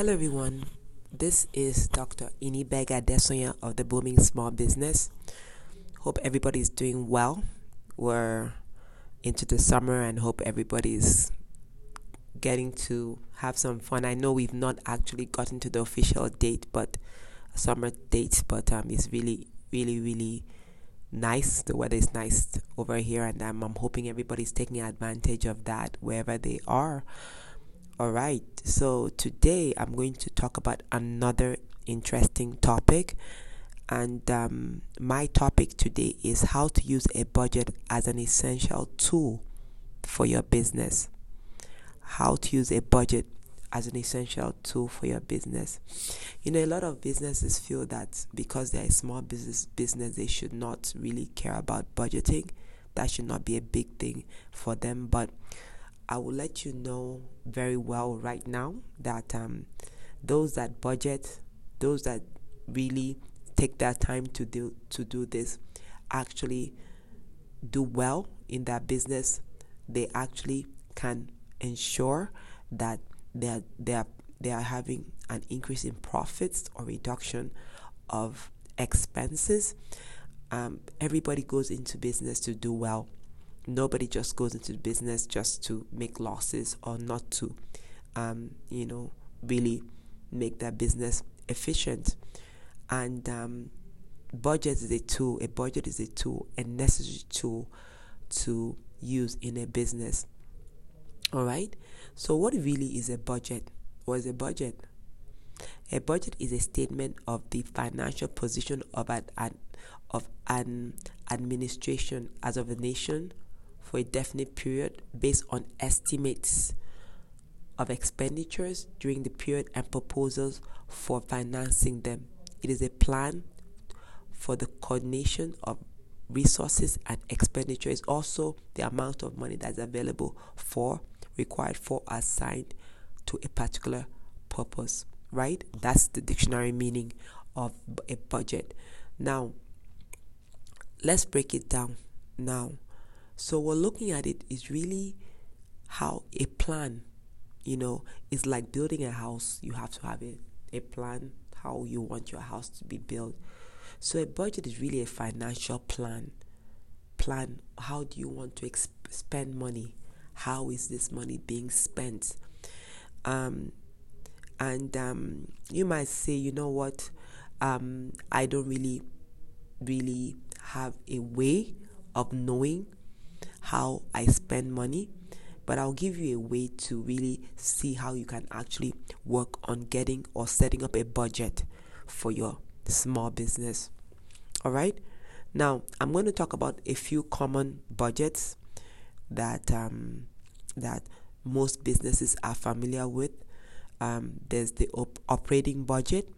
Hello, everyone. This is Dr. Inibega Desoya of the Booming Small Business. Hope everybody's doing well. We're into the summer and hope everybody's getting to have some fun. I know we've not actually gotten to the official date, but summer date, but um, it's really, really, really nice. The weather is nice over here, and I'm hoping everybody's taking advantage of that wherever they are. All right, so today I'm going to talk about another interesting topic, and um, my topic today is how to use a budget as an essential tool for your business. How to use a budget as an essential tool for your business. You know, a lot of businesses feel that because they're a small business business, they should not really care about budgeting. That should not be a big thing for them, but I will let you know very well right now that um, those that budget, those that really take their time to do to do this, actually do well in their business. They actually can ensure that they are, they are, they are having an increase in profits or reduction of expenses. Um, everybody goes into business to do well nobody just goes into business just to make losses or not to, um, you know, really make their business efficient. And um, budget is a tool. A budget is a tool, a necessary tool to use in a business. All right. So, what really is a budget? What is a budget? A budget is a statement of the financial position of an, an of an administration as of a nation for a definite period based on estimates of expenditures during the period and proposals for financing them. It is a plan for the coordination of resources and expenditure. Is also the amount of money that's available for required for assigned to a particular purpose right? That's the dictionary meaning of a budget. Now let's break it down now so we're looking at it is really how a plan, you know, is like building a house. You have to have a, a plan how you want your house to be built. So a budget is really a financial plan. Plan how do you want to exp- spend money? How is this money being spent? Um, and um, you might say, you know what, um, I don't really, really have a way of knowing how I spend money, but I'll give you a way to really see how you can actually work on getting or setting up a budget for your small business. All right. Now, I'm going to talk about a few common budgets that um, that most businesses are familiar with. Um, there's the op- operating budget,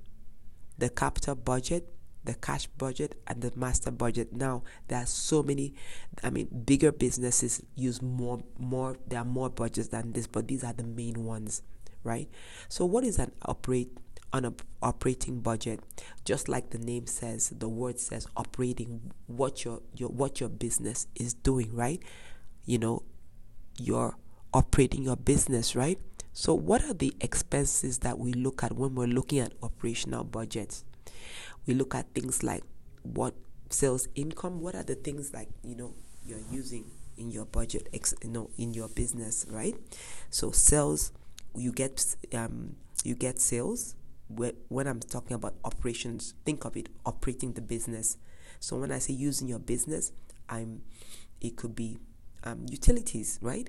the capital budget, the cash budget and the master budget now. There are so many i mean bigger businesses use more more there are more budgets than this but these are the main ones right? So what is an operate on an operating budget? Just like the name says the word says operating what your your what your business is doing right? You know you're operating your business right? So what are the expenses that we look at when we're looking at operational budgets we look at things like what sales income what are the things like you know you're using in your budget ex, you know in your business right? So sales you get um you get sales. When i'm talking about operations think of it operating the business. So when i say using your business i'm it could be um, utilities right?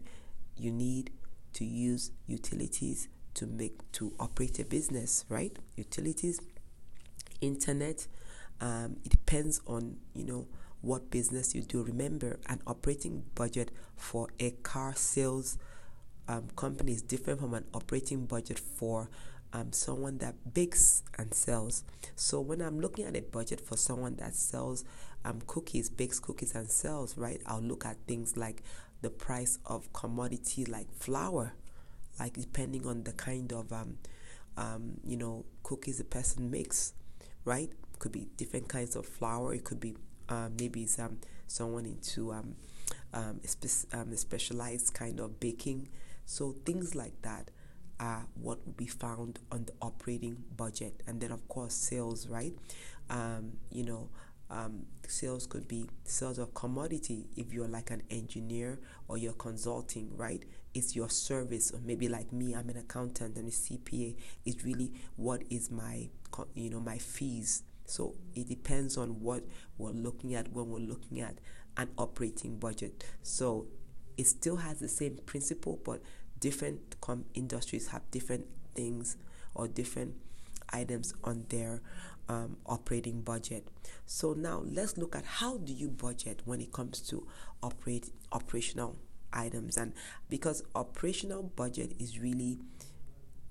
You need to use utilities to make to operate a business right? Utilities internet. Um, it depends on you know what business you do. Remember, an operating budget for a car sales um, company is different from an operating budget for um, someone that bakes and sells. So when I'm looking at a budget for someone that sells um, cookies, bakes cookies and sells, right? I'll look at things like the price of commodity like flour, like depending on the kind of um, um, you know cookies the person makes right? Could be different kinds of flour. It could be um, maybe some someone into um, um, a, spe- um, a specialized kind of baking. So things like that. are what will be found on the operating budget, and then of course sales, right? Um, you know, um, sales could be sales of commodity if you're like an engineer or you're consulting, right? It's your service, or maybe like me, I'm an accountant and a CPA. It's really what is my, you know, my fees. So it depends on what we're looking at when we're looking at an operating budget. So it still has the same principle, but different com- industries have different things or different items on their um, operating budget. So now let's look at how do you budget when it comes to operate operational items and because operational budget is really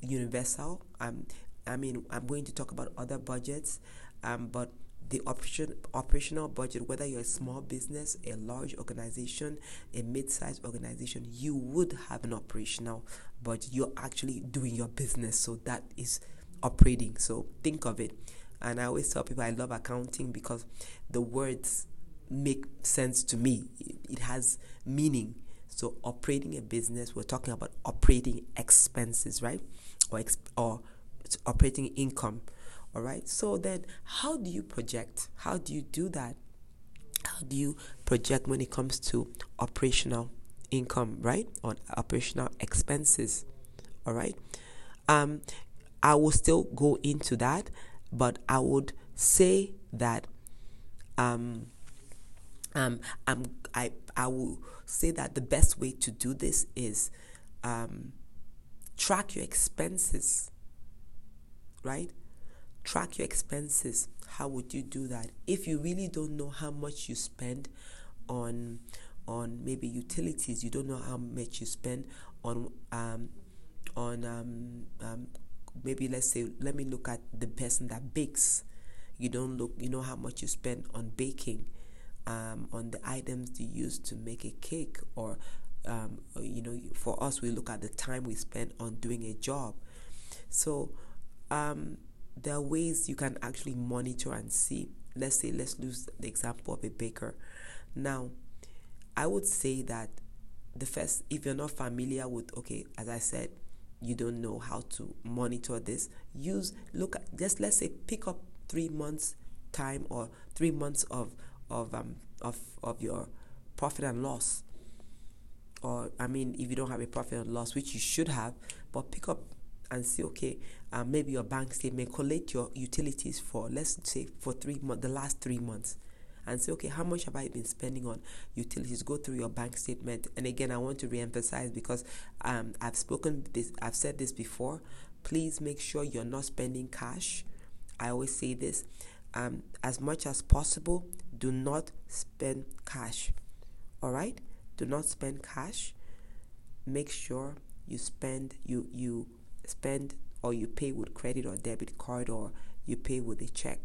universal. Um, I mean, I'm going to talk about other budgets, um, but the operation, operational budget, whether you're a small business, a large organization, a mid-sized organization, you would have an operational budget. You're actually doing your business, so that is operating. So think of it. And I always tell people I love accounting because the words make sense to me. It, has meaning. So operating a business, we're talking about operating expenses, right? Or exp- or operating income. All right. So then how do you project? How do you do that? How do you project when it comes to operational income, right? On operational expenses. All right. Um I will still go into that but I would say that um, um, I'm, I, I will say that the best way to do this is um, track your expenses, right? Track your expenses. How would you do that? If you really don't know how much you spend on on maybe utilities, you don't know how much you spend on um, on um, um, maybe let's say let me look at the person that bakes you don't look you know how much you spend on baking um, on the items you use to make a cake or um, you know for us we look at the time we spend on doing a job. So um, there are ways you can actually monitor and see. Let's say let's use the example of a baker. Now i would say that the first if you're not familiar with okay as i said you don't know how to monitor this use look at just let's say pick up three months time or three months of of um of of your profit and loss or i mean if you don't have a profit and loss which you should have but pick up and see okay uh, maybe your bank statement collect your utilities for let's say for three months the last three months and say, okay, how much have I been spending on utilities? Go through your bank statement. And again, I want to reemphasize because um, I've spoken this, I've said this before. Please make sure you're not spending cash. I always say this. Um, as much as possible, do not spend cash. All right? Do not spend cash. Make sure you spend you you spend or you pay with credit or debit card or you pay with a check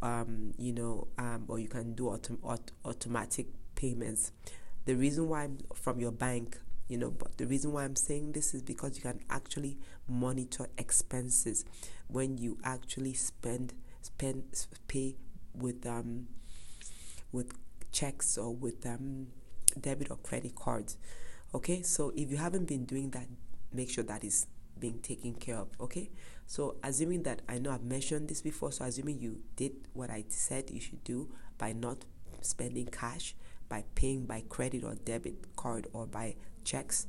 um, you know, um, or you can do autom- aut- automatic payments. The reason why I'm from your bank, you know, but the reason why I'm saying this is because you can actually monitor expenses when you actually spend spend pay with um with checks or with um debit or credit cards. Okay, so if you haven't been doing that, make sure that is being taken care of. Okay, so assuming that I know I've mentioned this before, so assuming you did what I said you should do by not spending cash, by paying by credit or debit card or by checks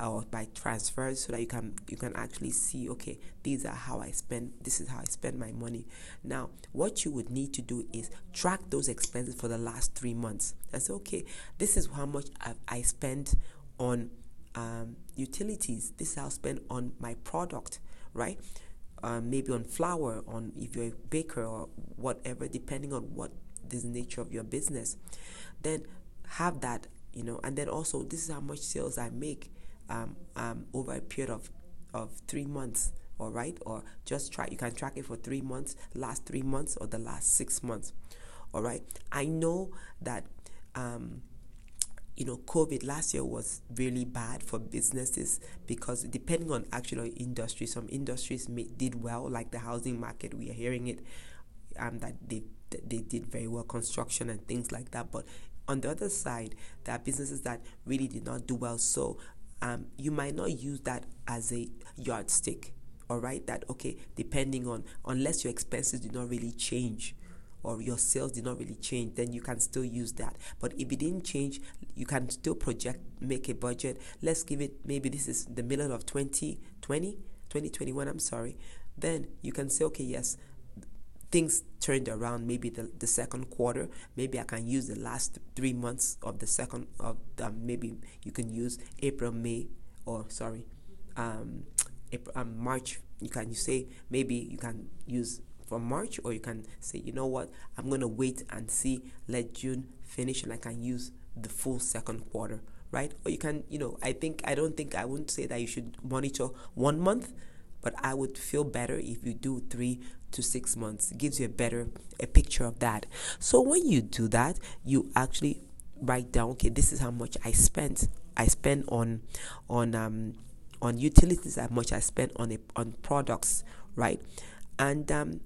or by transfers so that you can you can actually see okay these are how I spend this is how I spend my money now what you would need to do is track those expenses for the last three months and say okay this is how much I've, I spent on um, utilities. This is how I spend on my product, right? Um, maybe on flour, on if you're a baker or whatever, depending on what is the nature of your business. Then have that, you know, and then also this is how much sales I make um, um, over a period of, of three months all right or just try you can track it for three months last three months or the last six months all right i know that um, you know, COVID last year was really bad for businesses because depending on actual industry, some industries did well, like the housing market. We are hearing it um, that they they did very well, construction and things like that. But on the other side, there are businesses that really did not do well. So um, you might not use that as a yardstick all right? That okay depending on unless your expenses do not really change or your sales did not really change then you can still use that. But if it didn't change you can still project make a budget. Let's give it maybe this is the middle of 2020 2021 i'm sorry. Then you can say okay yes things turned around maybe the, the second quarter maybe i can use the last three months of the second of the, maybe you can use april may or sorry um, april, um, march. You can you say maybe you can use from march or you can say you know what? I'm going to wait and see. Let june finish and i can use the full second quarter right? Or you can you know i think i don't think i wouldn't say that you should monitor one month but I would feel better if you do three to six months. It gives you a better a picture of that. So when you do that, you actually write down, okay, this is how much I spent. I spent on on um on utilities, how much I spent on a, on products, right? And um,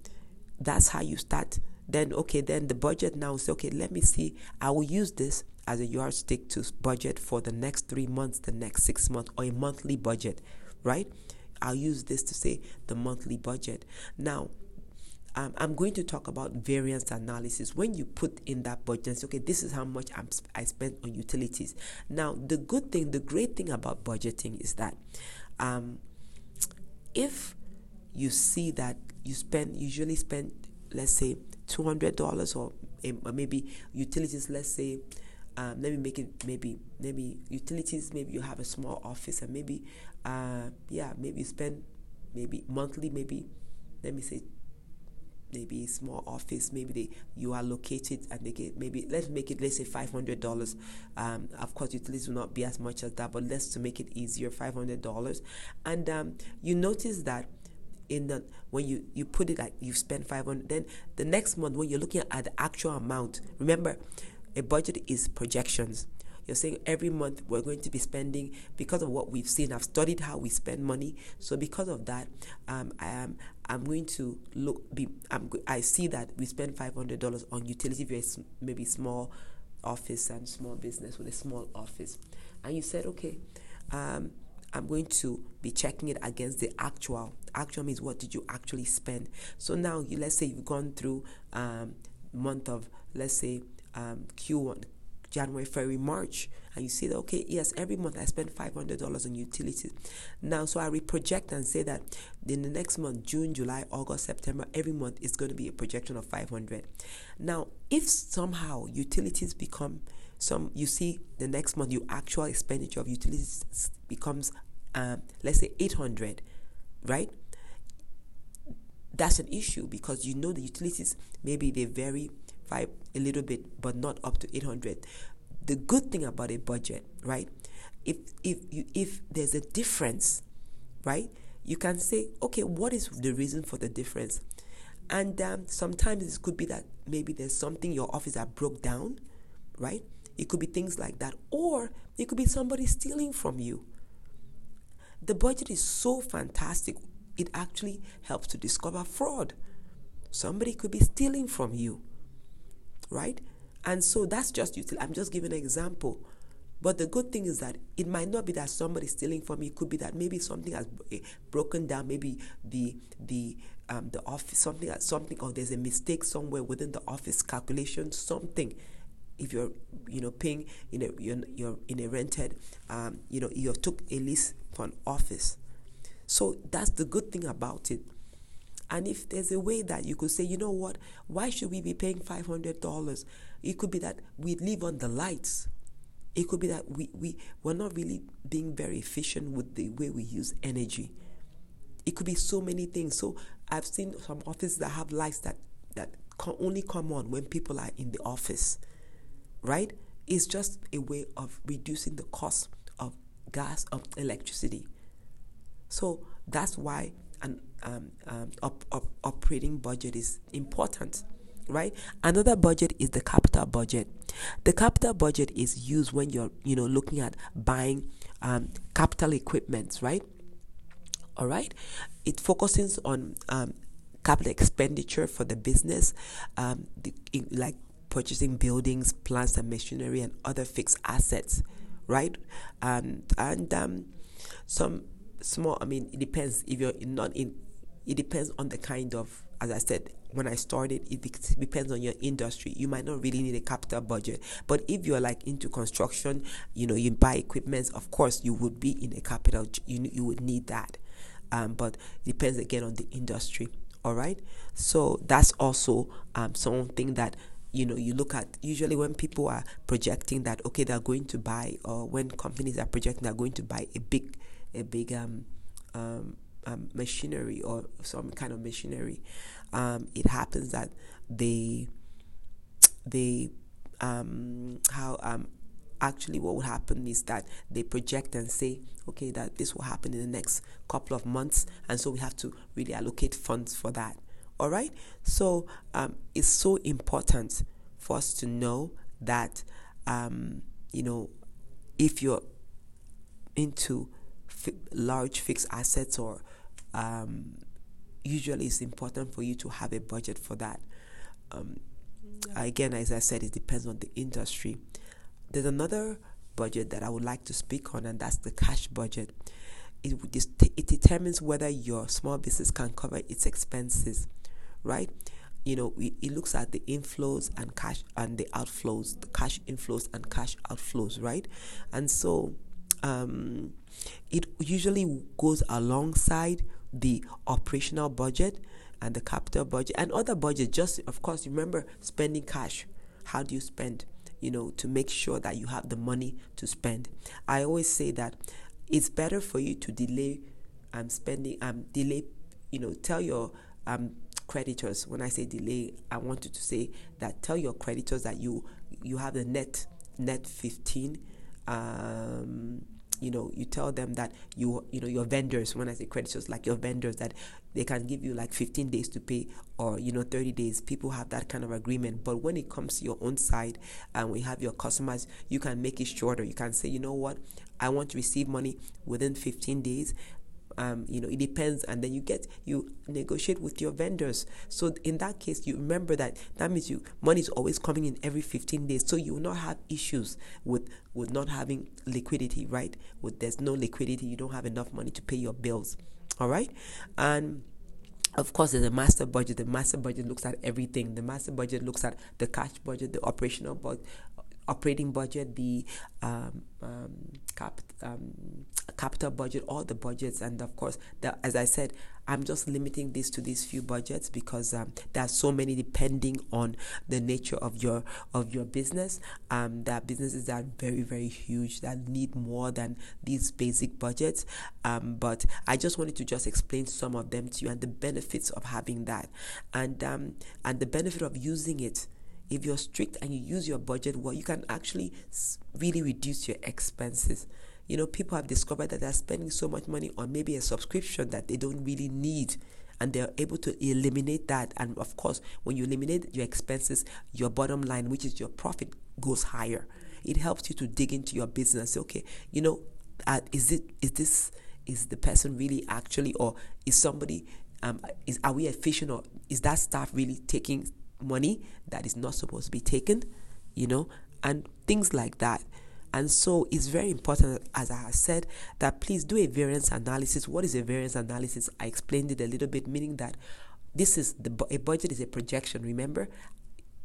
that's how you start. Then okay, then the budget now say, okay, let me see. I will use this as a yardstick to budget for the next three months, the next six months, or a monthly budget, right? I'll use this to say the monthly budget. Now, um, I'm going to talk about variance analysis. When you put in that budget, okay, this is how much I'm, I spent on utilities. Now, the good thing, the great thing about budgeting is that um, if you see that you spend, usually spend, let's say, $200 or maybe utilities, let's say, um, let me make it maybe maybe utilities maybe you have a small office and maybe uh, yeah maybe you spend maybe monthly maybe let me say maybe small office maybe they you are located and they get maybe let's make it let's say five hundred dollars um, of course utilities will not be as much as that but let's to make it easier five hundred dollars and um, you notice that in the when you you put it like you spend 500 then the next month when you're looking at the actual amount remember a budget is projections. You're saying every month we're going to be spending because of what we've seen. I've studied how we spend money, so because of that, um, I am I'm going to look. Be I'm, I see that we spend five hundred dollars on utility, maybe small office and small business with a small office, and you said okay. Um, I'm going to be checking it against the actual. Actual means what did you actually spend? So now, you, let's say you've gone through um, month of, let's say um, Q1, January, February, March, and you see that okay, yes, every month I spend five hundred dollars on utilities. Now, so I reproject and say that in the next month, June, July, August, September, every month is going to be a projection of five hundred. Now, if somehow utilities become some, you see the next month your actual expenditure of utilities becomes, um, let's say eight hundred, right? That's an issue because you know the utilities maybe they vary five a little bit, but not up to 800. The good thing about a budget, right? If if you if there's a difference, right? You can say, okay, what is the reason for the difference? And um, sometimes it could be that maybe there's something your office that broke down, right? It could be things like that, or it could be somebody stealing from you. The budget is so fantastic, it actually helps to discover fraud. Somebody could be stealing from you right? And so that's just util- I'm just giving an example. But the good thing is that it might not be that somebody's stealing from you. It could be that maybe something has eh, broken down. Maybe the the um, the office something something or there's a mistake somewhere within the office calculation. Something. If you're you know paying in a you're, you're in a rented um, you know you took a lease for an office. So that's the good thing about it. And if there's a way that you could say, you know what, why should we be paying $500? It could be that we live on the lights. It could be that we, we, we're not really being very efficient with the way we use energy. It could be so many things. So I've seen some offices that have lights that, that can only come on when people are in the office, right? It's just a way of reducing the cost of gas, of electricity. So that's why an um, um, op, op, operating budget is important right another budget is the capital budget the capital budget is used when you're you know looking at buying um, capital equipment right all right it focuses on um, capital expenditure for the business um, the, in, like purchasing buildings plants and machinery and other fixed assets right? Um, and um, some small. I mean, it depends if you're not in. It depends on the kind of, as I said, when I started, it depends on your industry. You might not really need a capital budget, but if you're like into construction, you know, you buy equipment, of course, you would be in a capital. You you would need that, um, but it depends again on the industry. All right, so that's also um, something that you know you look at usually when people are projecting that okay they're going to buy or when companies are projecting they're going to buy a big a big um, um, um machinery or some kind of machinery um, it happens that they they um, how um, actually what will happen is that they project and say okay that this will happen in the next couple of months and so we have to really allocate funds for that. All right? So um, it's so important for us to know that um, you know if you're into large fixed assets or um, usually it's important for you to have a budget for that. Um, again, as I said, it depends on the industry. There's another budget that I would like to speak on, and that's the cash budget. It, it determines whether your small business can cover its expenses, right? You know, it, it looks at the inflows and cash and the outflows, the cash inflows and cash outflows, right? And so, um, it usually goes alongside the operational budget and the capital budget and other budgets. Just of course, remember spending cash. How do you spend? You know, to make sure that you have the money to spend. I always say that it's better for you to delay um spending um delay you know tell your um creditors when i say delay i want you to say that tell your creditors that you you have the net net 15 um you know you tell them that you you know your vendors when i say creditors like your vendors that they can give you like 15 days to pay or you know 30 days. People have that kind of agreement. But when it comes to your own side and we have your customers you can make it shorter. You can say you know what? I want to receive money within 15 days um, you know, it depends, and then you get you negotiate with your vendors. So in that case, you remember that that means you money is always coming in every 15 days, so you will not have issues with with not having liquidity, right? With there's no liquidity, you don't have enough money to pay your bills. All right, and of course, there's a master budget. The master budget looks at everything. The master budget looks at the cash budget, the operational budget, operating budget, the um, um, cap, um, capital budget, all the budgets, and of course, the, as I said, I'm just limiting this to these few budgets because um, there are so many depending on the nature of your of your business. Um, there are businesses that are very very huge that need more than these basic budgets. Um, but I just wanted to just explain some of them to you and the benefits of having that, and um, and the benefit of using it if you're strict and you use your budget well, you can actually really reduce your expenses. You know, people have discovered that they're spending so much money on maybe a subscription that they don't really need. And they're able to eliminate that. And of course, when you eliminate your expenses, your bottom line, which is your profit, goes higher. It helps you to dig into your business. Okay, you know, uh, is it is this is the person really actually, or is somebody um, is are we efficient, or is that staff really taking money that is not supposed to be taken, you know, and things like that. And so it's very important, as I have said, that please do a variance analysis. What is a variance analysis? I explained it a little bit, meaning that this is the a budget is a projection. Remember,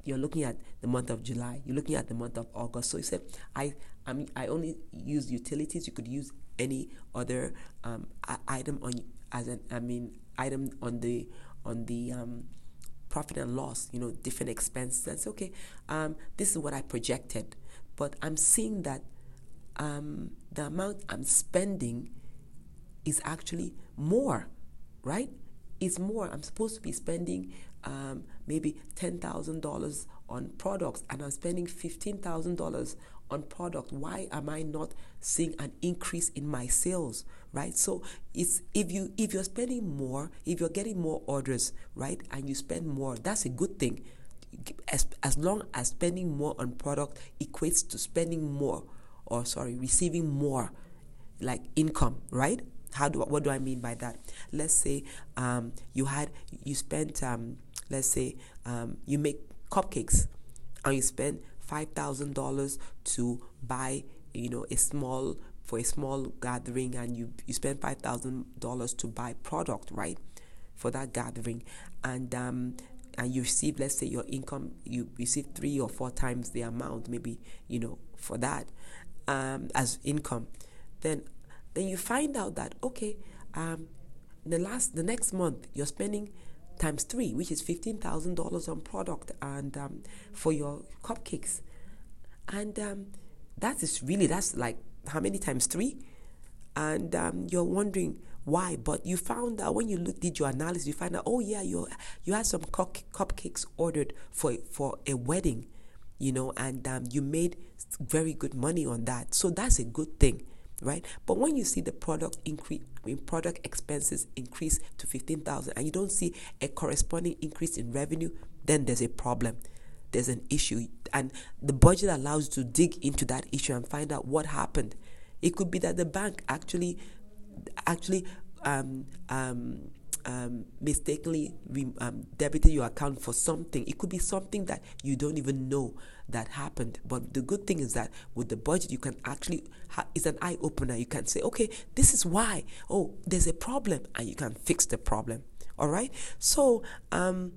you're looking at the month of July. You're looking at the month of August. So you said, I I mean, I only use utilities. You could use any other um, item on as an I mean item on the on the um, profit and loss, you know, different expenses. That's okay. Um, this is what I projected, but I'm seeing that um, the amount I'm spending is actually more, right? It's more. I'm supposed to be spending um, maybe ten thousand dollars on products, and I'm spending fifteen thousand dollars on product why am i not seeing an increase in my sales right so it's if you if you're spending more if you're getting more orders right and you spend more that's a good thing as, as long as spending more on product equates to spending more or sorry receiving more like income right? How do what do i mean by that? Let's say um, you had you spent um, let's say um, you make cupcakes and you spend $5,000 to buy you know a small for a small gathering and you you spend five thousand dollars to buy product right for that gathering. And um and you receive let's say your income you receive three or four times the amount maybe you know for that um as income then then you find out that okay um the last the next month you're spending times three which is $15000 on product and um, for your cupcakes. And um, that is really that's like how many times three? And um, you're wondering why? But you found out when you look, did your analysis you find out oh yeah you you had some cup, cupcakes ordered for for a wedding you know and um, you made very good money on that. So that's a good thing right? But when you see the product increase product expenses increase to 15000 and you don't see a corresponding increase in revenue then there's a problem. There's an issue. And the budget allows you to dig into that issue and find out what happened. It could be that the bank actually actually um, um, um, mistakenly um, debited your account for something. It could be something that you don't even know that happened. But the good thing is that with the budget, you can actually, ha- it's an eye opener. You can say, okay, this is why. Oh, there's a problem, and you can fix the problem. All right. So, um,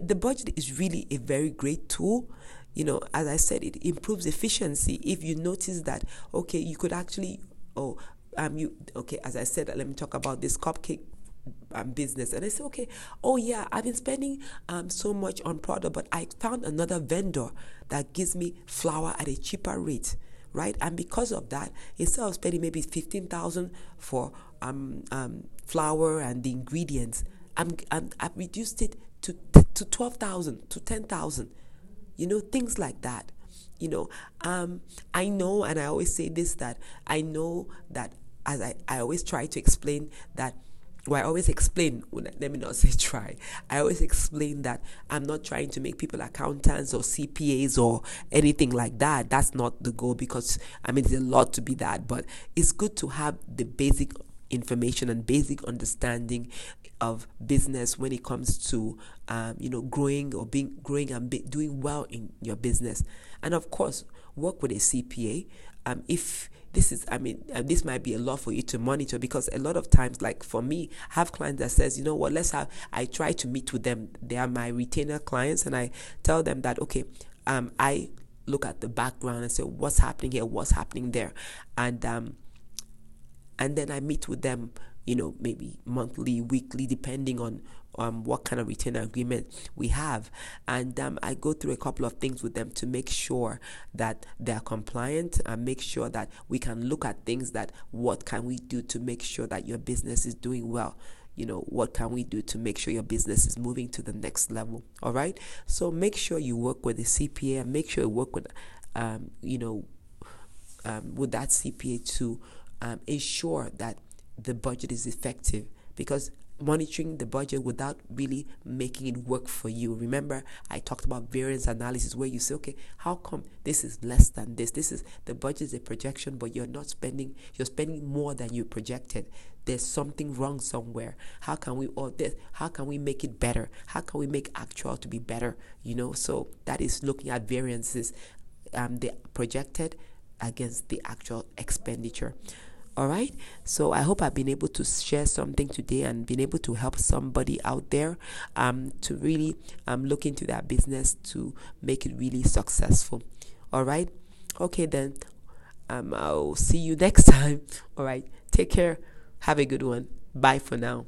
the budget is really a very great tool you know as i said it improves efficiency if you notice that okay you could actually oh um you okay as i said let me talk about this cupcake um, business and I said, okay, oh yeah, I've been spending um, so much on product, but I found another vendor that gives me flour at a cheaper rate, right? And because of that, instead of spending maybe fifteen thousand for um, um, flour and the ingredients, I'm, I'm I've reduced it to to twelve thousand to ten thousand, you know, things like that. You know, um, I know, and I always say this that I know that as I, I always try to explain that well, I always explain, let me not say try, I always explain that I'm not trying to make people accountants or CPAs or anything like that. That's not the goal because, I mean, there's a lot to be that, but it's good to have the basic information and basic understanding of business when it comes to um, you know growing or being growing and be, doing well in your business and of course work with a cpa um, if this is i mean uh, this might be a lot for you to monitor because a lot of times like for me I have clients that says you know what let's have i try to meet with them. They are my retainer clients and i tell them that okay um, i look at the background and say what's happening here? What's happening there? And um, and then i meet with them you know maybe monthly weekly depending on um, what kind of retainer agreement we have. And um, I go through a couple of things with them to make sure that they're compliant and make sure that we can look at things that what can we do to make sure that your business is doing well? You know what can we do to make sure your business is moving to the next level? All right? So make sure you work with a cpa and make sure you work with um, you know um, with that cpa to um, ensure that the budget is effective because monitoring the budget without really making it work for you. Remember, I talked about variance analysis where you say, okay, how come this is less than this? This is the budget is a projection, but you're not spending, you're spending more than you projected. There's something wrong somewhere. How can we all this? How can we make it better? How can we make actual to be better? You know, so that is looking at variances, um, the projected against the actual expenditure. All right. So I hope I've been able to share something today and been able to help somebody out there um, to really um, look into that business to make it really successful. All right. Okay, then um, I'll see you next time. All right. Take care. Have a good one. Bye for now.